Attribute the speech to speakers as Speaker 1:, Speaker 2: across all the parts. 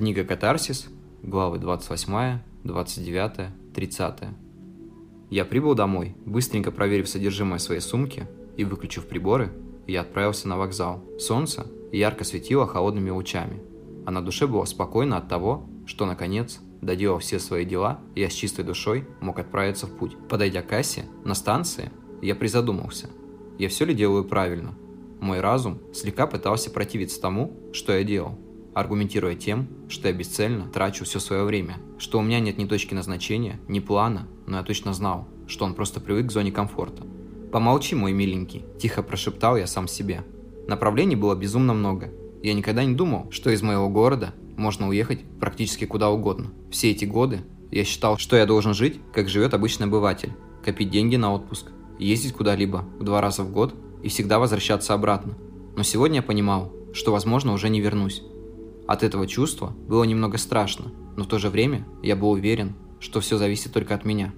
Speaker 1: Книга «Катарсис», главы 28, 29, 30. Я прибыл домой, быстренько проверив содержимое своей сумки и выключив приборы, я отправился на вокзал. Солнце ярко светило холодными лучами, а на душе было спокойно от того, что, наконец, доделав все свои дела, я с чистой душой мог отправиться в путь. Подойдя к кассе, на станции, я призадумался. Я все ли делаю правильно? Мой разум слегка пытался противиться тому, что я делал – аргументируя тем, что я бесцельно трачу все свое время, что у меня нет ни точки назначения, ни плана, но я точно знал, что он просто привык к зоне комфорта. «Помолчи, мой миленький», – тихо прошептал я сам себе. Направлений было безумно много. Я никогда не думал, что из моего города можно уехать практически куда угодно. Все эти годы я считал, что я должен жить, как живет обычный обыватель, копить деньги на отпуск, ездить куда-либо два раза в год и всегда возвращаться обратно. Но сегодня я понимал, что, возможно, уже не вернусь. От этого чувства было немного страшно, но в то же время я был уверен, что все зависит только от меня.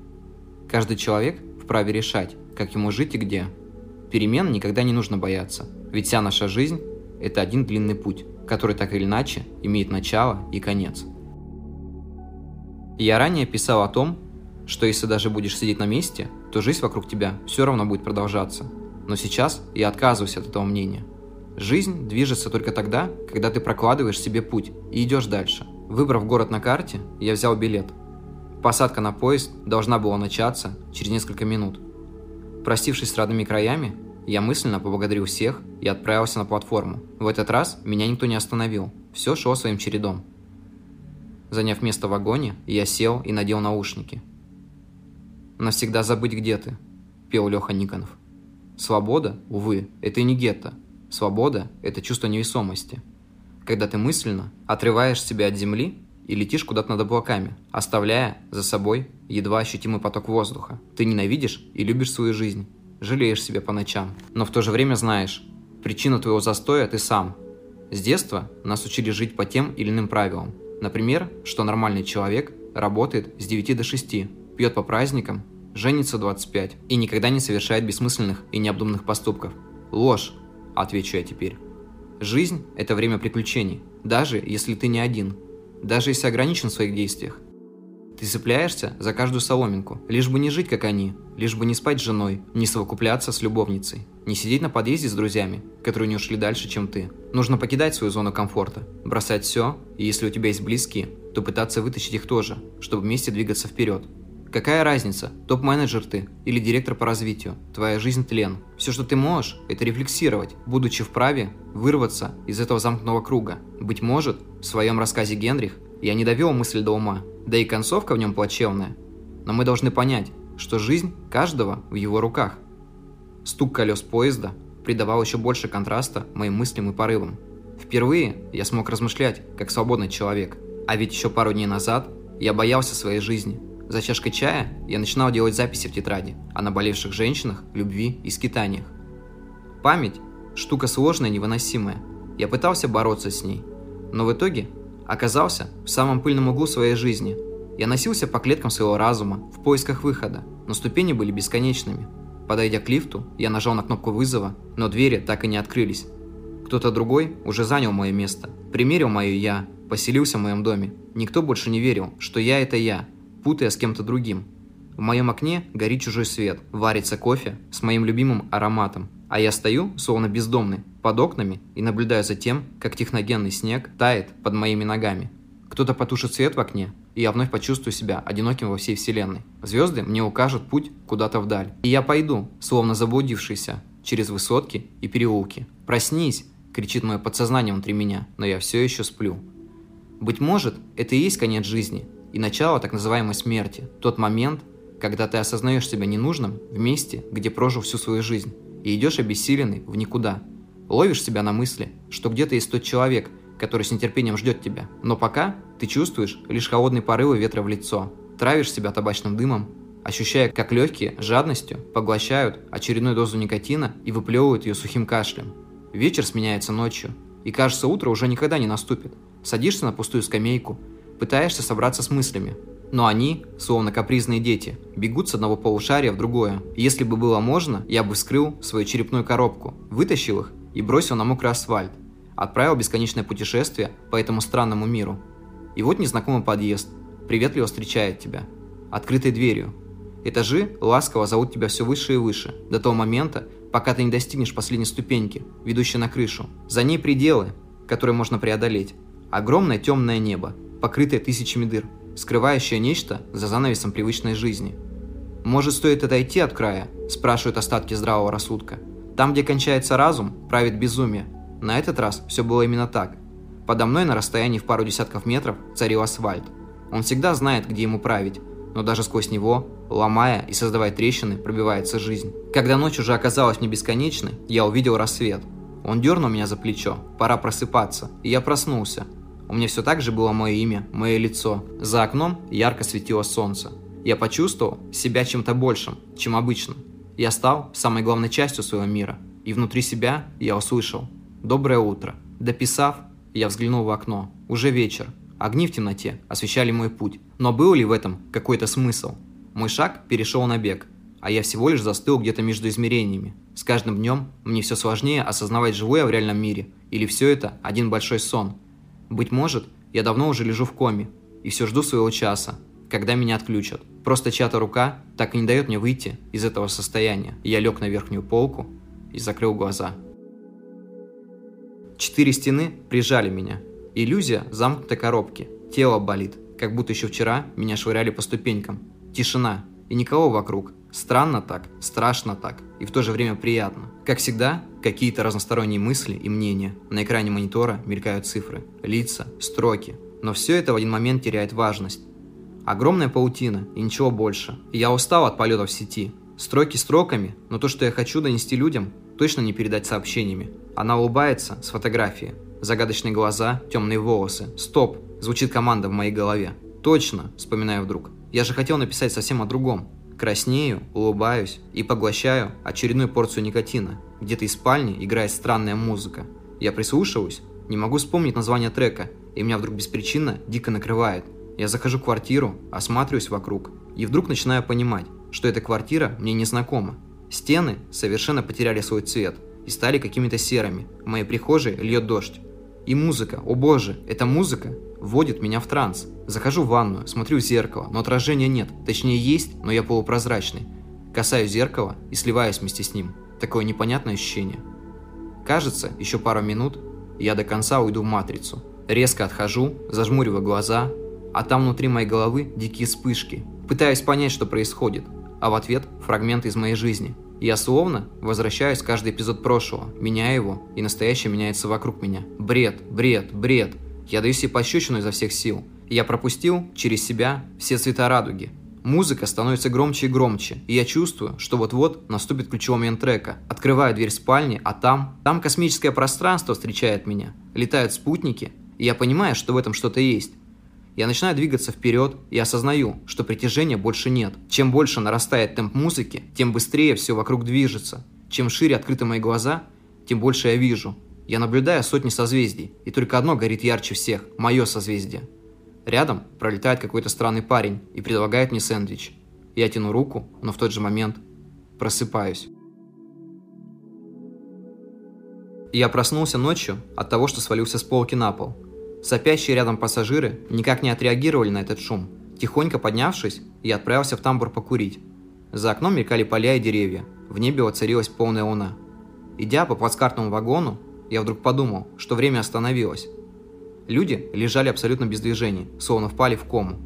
Speaker 1: Каждый человек вправе решать, как ему жить и где. Перемен никогда не нужно бояться, ведь вся наша жизнь – это один длинный путь, который так или иначе имеет начало и конец. Я ранее писал о том, что если даже будешь сидеть на месте, то жизнь вокруг тебя все равно будет продолжаться. Но сейчас я отказываюсь от этого мнения. Жизнь движется только тогда, когда ты прокладываешь себе путь и идешь дальше. Выбрав город на карте, я взял билет. Посадка на поезд должна была начаться через несколько минут. Простившись с родными краями, я мысленно поблагодарил всех и отправился на платформу. В этот раз меня никто не остановил, все шло своим чередом. Заняв место в вагоне, я сел и надел наушники. «Навсегда забыть, где ты», – пел Леха Никонов. «Свобода, увы, это не гетто, Свобода – это чувство невесомости. Когда ты мысленно отрываешь себя от земли и летишь куда-то над облаками, оставляя за собой едва ощутимый поток воздуха. Ты ненавидишь и любишь свою жизнь, жалеешь себя по ночам, но в то же время знаешь, причину твоего застоя ты сам. С детства нас учили жить по тем или иным правилам. Например, что нормальный человек работает с 9 до 6, пьет по праздникам, женится 25 и никогда не совершает бессмысленных и необдуманных поступков. Ложь, отвечу я теперь. Жизнь – это время приключений, даже если ты не один, даже если ограничен в своих действиях. Ты цепляешься за каждую соломинку, лишь бы не жить, как они, лишь бы не спать с женой, не совокупляться с любовницей, не сидеть на подъезде с друзьями, которые не ушли дальше, чем ты. Нужно покидать свою зону комфорта, бросать все, и если у тебя есть близкие, то пытаться вытащить их тоже, чтобы вместе двигаться вперед, Какая разница, топ-менеджер ты или директор по развитию? Твоя жизнь тлен. Все, что ты можешь, это рефлексировать, будучи вправе вырваться из этого замкнутого круга. Быть может, в своем рассказе Генрих я не довел мысль до ума, да и концовка в нем плачевная. Но мы должны понять, что жизнь каждого в его руках. Стук колес поезда придавал еще больше контраста моим мыслям и порывам. Впервые я смог размышлять, как свободный человек. А ведь еще пару дней назад я боялся своей жизни – за чашкой чая я начинал делать записи в тетради о наболевших женщинах, любви и скитаниях. Память – штука сложная и невыносимая. Я пытался бороться с ней, но в итоге оказался в самом пыльном углу своей жизни. Я носился по клеткам своего разума в поисках выхода, но ступени были бесконечными. Подойдя к лифту, я нажал на кнопку вызова, но двери так и не открылись. Кто-то другой уже занял мое место, примерил мое «я», поселился в моем доме. Никто больше не верил, что я – это я, путая с кем-то другим. В моем окне горит чужой свет, варится кофе с моим любимым ароматом, а я стою, словно бездомный, под окнами и наблюдаю за тем, как техногенный снег тает под моими ногами. Кто-то потушит свет в окне, и я вновь почувствую себя одиноким во всей вселенной. Звезды мне укажут путь куда-то вдаль. И я пойду, словно заблудившийся, через высотки и переулки. «Проснись!» – кричит мое подсознание внутри меня, но я все еще сплю. Быть может, это и есть конец жизни – и начало так называемой смерти, тот момент, когда ты осознаешь себя ненужным в месте, где прожил всю свою жизнь, и идешь обессиленный в никуда. Ловишь себя на мысли, что где-то есть тот человек, который с нетерпением ждет тебя. Но пока ты чувствуешь лишь холодные порывы ветра в лицо, травишь себя табачным дымом, ощущая, как легкие жадностью поглощают очередную дозу никотина и выплевывают ее сухим кашлем. Вечер сменяется ночью, и кажется, утро уже никогда не наступит. Садишься на пустую скамейку, пытаешься собраться с мыслями. Но они, словно капризные дети, бегут с одного полушария в другое. если бы было можно, я бы вскрыл свою черепную коробку, вытащил их и бросил на мокрый асфальт. Отправил бесконечное путешествие по этому странному миру. И вот незнакомый подъезд, приветливо встречает тебя, открытой дверью. Этажи ласково зовут тебя все выше и выше, до того момента, пока ты не достигнешь последней ступеньки, ведущей на крышу. За ней пределы, которые можно преодолеть. Огромное темное небо, покрытое тысячами дыр, скрывающее нечто за занавесом привычной жизни. «Может, стоит отойти от края?» – спрашивают остатки здравого рассудка. Там, где кончается разум, правит безумие. На этот раз все было именно так. Подо мной на расстоянии в пару десятков метров царил асфальт. Он всегда знает, где ему править, но даже сквозь него, ломая и создавая трещины, пробивается жизнь. Когда ночь уже оказалась не бесконечной, я увидел рассвет. Он дернул меня за плечо, пора просыпаться, и я проснулся. У меня все так же было мое имя, мое лицо. За окном ярко светило солнце. Я почувствовал себя чем-то большим, чем обычным. Я стал самой главной частью своего мира, и внутри себя я услышал «Доброе утро». Дописав, я взглянул в окно. Уже вечер. Огни в темноте освещали мой путь. Но был ли в этом какой-то смысл? Мой шаг перешел на бег, а я всего лишь застыл где-то между измерениями. С каждым днем мне все сложнее осознавать, живу я в реальном мире, или все это один большой сон. Быть может, я давно уже лежу в коме, и все жду своего часа, когда меня отключат. Просто чья-то рука так и не дает мне выйти из этого состояния. Я лег на верхнюю полку и закрыл глаза. Четыре стены прижали меня. Иллюзия замкнутой коробки. Тело болит, как будто еще вчера меня швыряли по ступенькам. Тишина. И никого вокруг. Странно так, страшно так, и в то же время приятно. Как всегда, какие-то разносторонние мысли и мнения. На экране монитора мелькают цифры, лица, строки. Но все это в один момент теряет важность. Огромная паутина и ничего больше. И я устал от полетов в сети. Строки строками, но то, что я хочу донести людям, точно не передать сообщениями. Она улыбается с фотографии. Загадочные глаза, темные волосы. Стоп! Звучит команда в моей голове. Точно, вспоминаю вдруг. Я же хотел написать совсем о другом. Краснею, улыбаюсь и поглощаю очередную порцию никотина. Где-то из спальни играет странная музыка. Я прислушиваюсь, не могу вспомнить название трека, и меня вдруг беспричинно дико накрывает – я захожу в квартиру, осматриваюсь вокруг, и вдруг начинаю понимать, что эта квартира мне не знакома. Стены совершенно потеряли свой цвет и стали какими-то серыми. В моей прихожей льет дождь. И музыка, о боже, эта музыка вводит меня в транс. Захожу в ванную, смотрю в зеркало, но отражения нет. Точнее есть, но я полупрозрачный. Касаюсь зеркала и сливаюсь вместе с ним. Такое непонятное ощущение. Кажется, еще пару минут, и я до конца уйду в матрицу. Резко отхожу, зажмуриваю глаза, а там внутри моей головы дикие вспышки. Пытаюсь понять, что происходит, а в ответ фрагменты из моей жизни. Я словно возвращаюсь в каждый эпизод прошлого, меняю его, и настоящее меняется вокруг меня. Бред, бред, бред. Я даю себе пощечину изо всех сил. Я пропустил через себя все цвета радуги. Музыка становится громче и громче, и я чувствую, что вот-вот наступит ключевой момент трека. Открываю дверь спальни, а там... Там космическое пространство встречает меня. Летают спутники, и я понимаю, что в этом что-то есть. Я начинаю двигаться вперед и осознаю, что притяжения больше нет. Чем больше нарастает темп музыки, тем быстрее все вокруг движется. Чем шире открыты мои глаза, тем больше я вижу. Я наблюдаю сотни созвездий, и только одно горит ярче всех – мое созвездие. Рядом пролетает какой-то странный парень и предлагает мне сэндвич. Я тяну руку, но в тот же момент просыпаюсь. Я проснулся ночью от того, что свалился с полки на пол – Сопящие рядом пассажиры никак не отреагировали на этот шум. Тихонько поднявшись, я отправился в тамбур покурить. За окном мелькали поля и деревья. В небе воцарилась полная луна. Идя по плацкартному вагону, я вдруг подумал, что время остановилось. Люди лежали абсолютно без движения, словно впали в кому.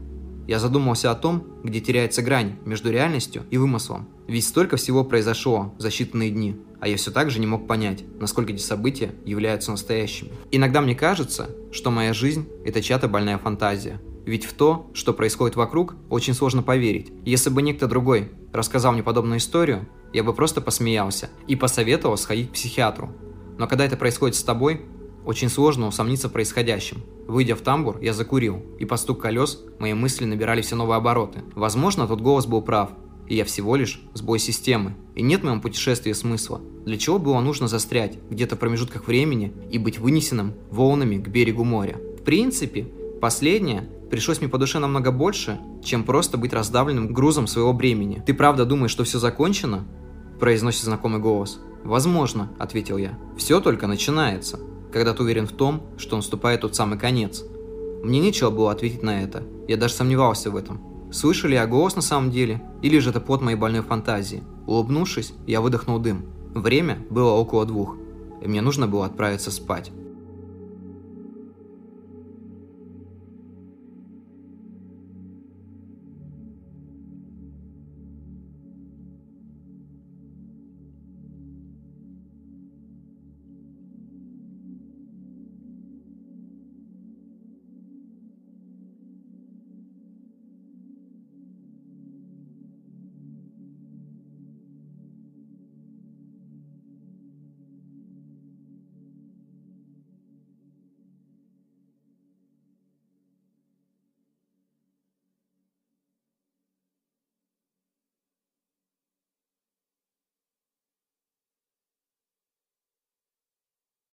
Speaker 1: Я задумался о том, где теряется грань между реальностью и вымыслом. Ведь столько всего произошло за считанные дни а я все так же не мог понять, насколько эти события являются настоящими. Иногда мне кажется, что моя жизнь – это чья-то больная фантазия. Ведь в то, что происходит вокруг, очень сложно поверить. Если бы некто другой рассказал мне подобную историю, я бы просто посмеялся и посоветовал сходить к психиатру. Но когда это происходит с тобой, очень сложно усомниться в происходящем. Выйдя в тамбур, я закурил, и по стук колес мои мысли набирали все новые обороты. Возможно, тот голос был прав, и я всего лишь сбой системы. И нет в моем путешествии смысла. Для чего было нужно застрять где-то в промежутках времени и быть вынесенным волнами к берегу моря? В принципе, последнее пришлось мне по душе намного больше, чем просто быть раздавленным грузом своего бремени. «Ты правда думаешь, что все закончено?» – произносит знакомый голос. «Возможно», – ответил я. «Все только начинается, когда ты уверен в том, что наступает тот самый конец. Мне нечего было ответить на это. Я даже сомневался в этом. Слышу ли я голос на самом деле, или же это плод моей больной фантазии? Улыбнувшись, я выдохнул дым. Время было около двух, и мне нужно было отправиться спать.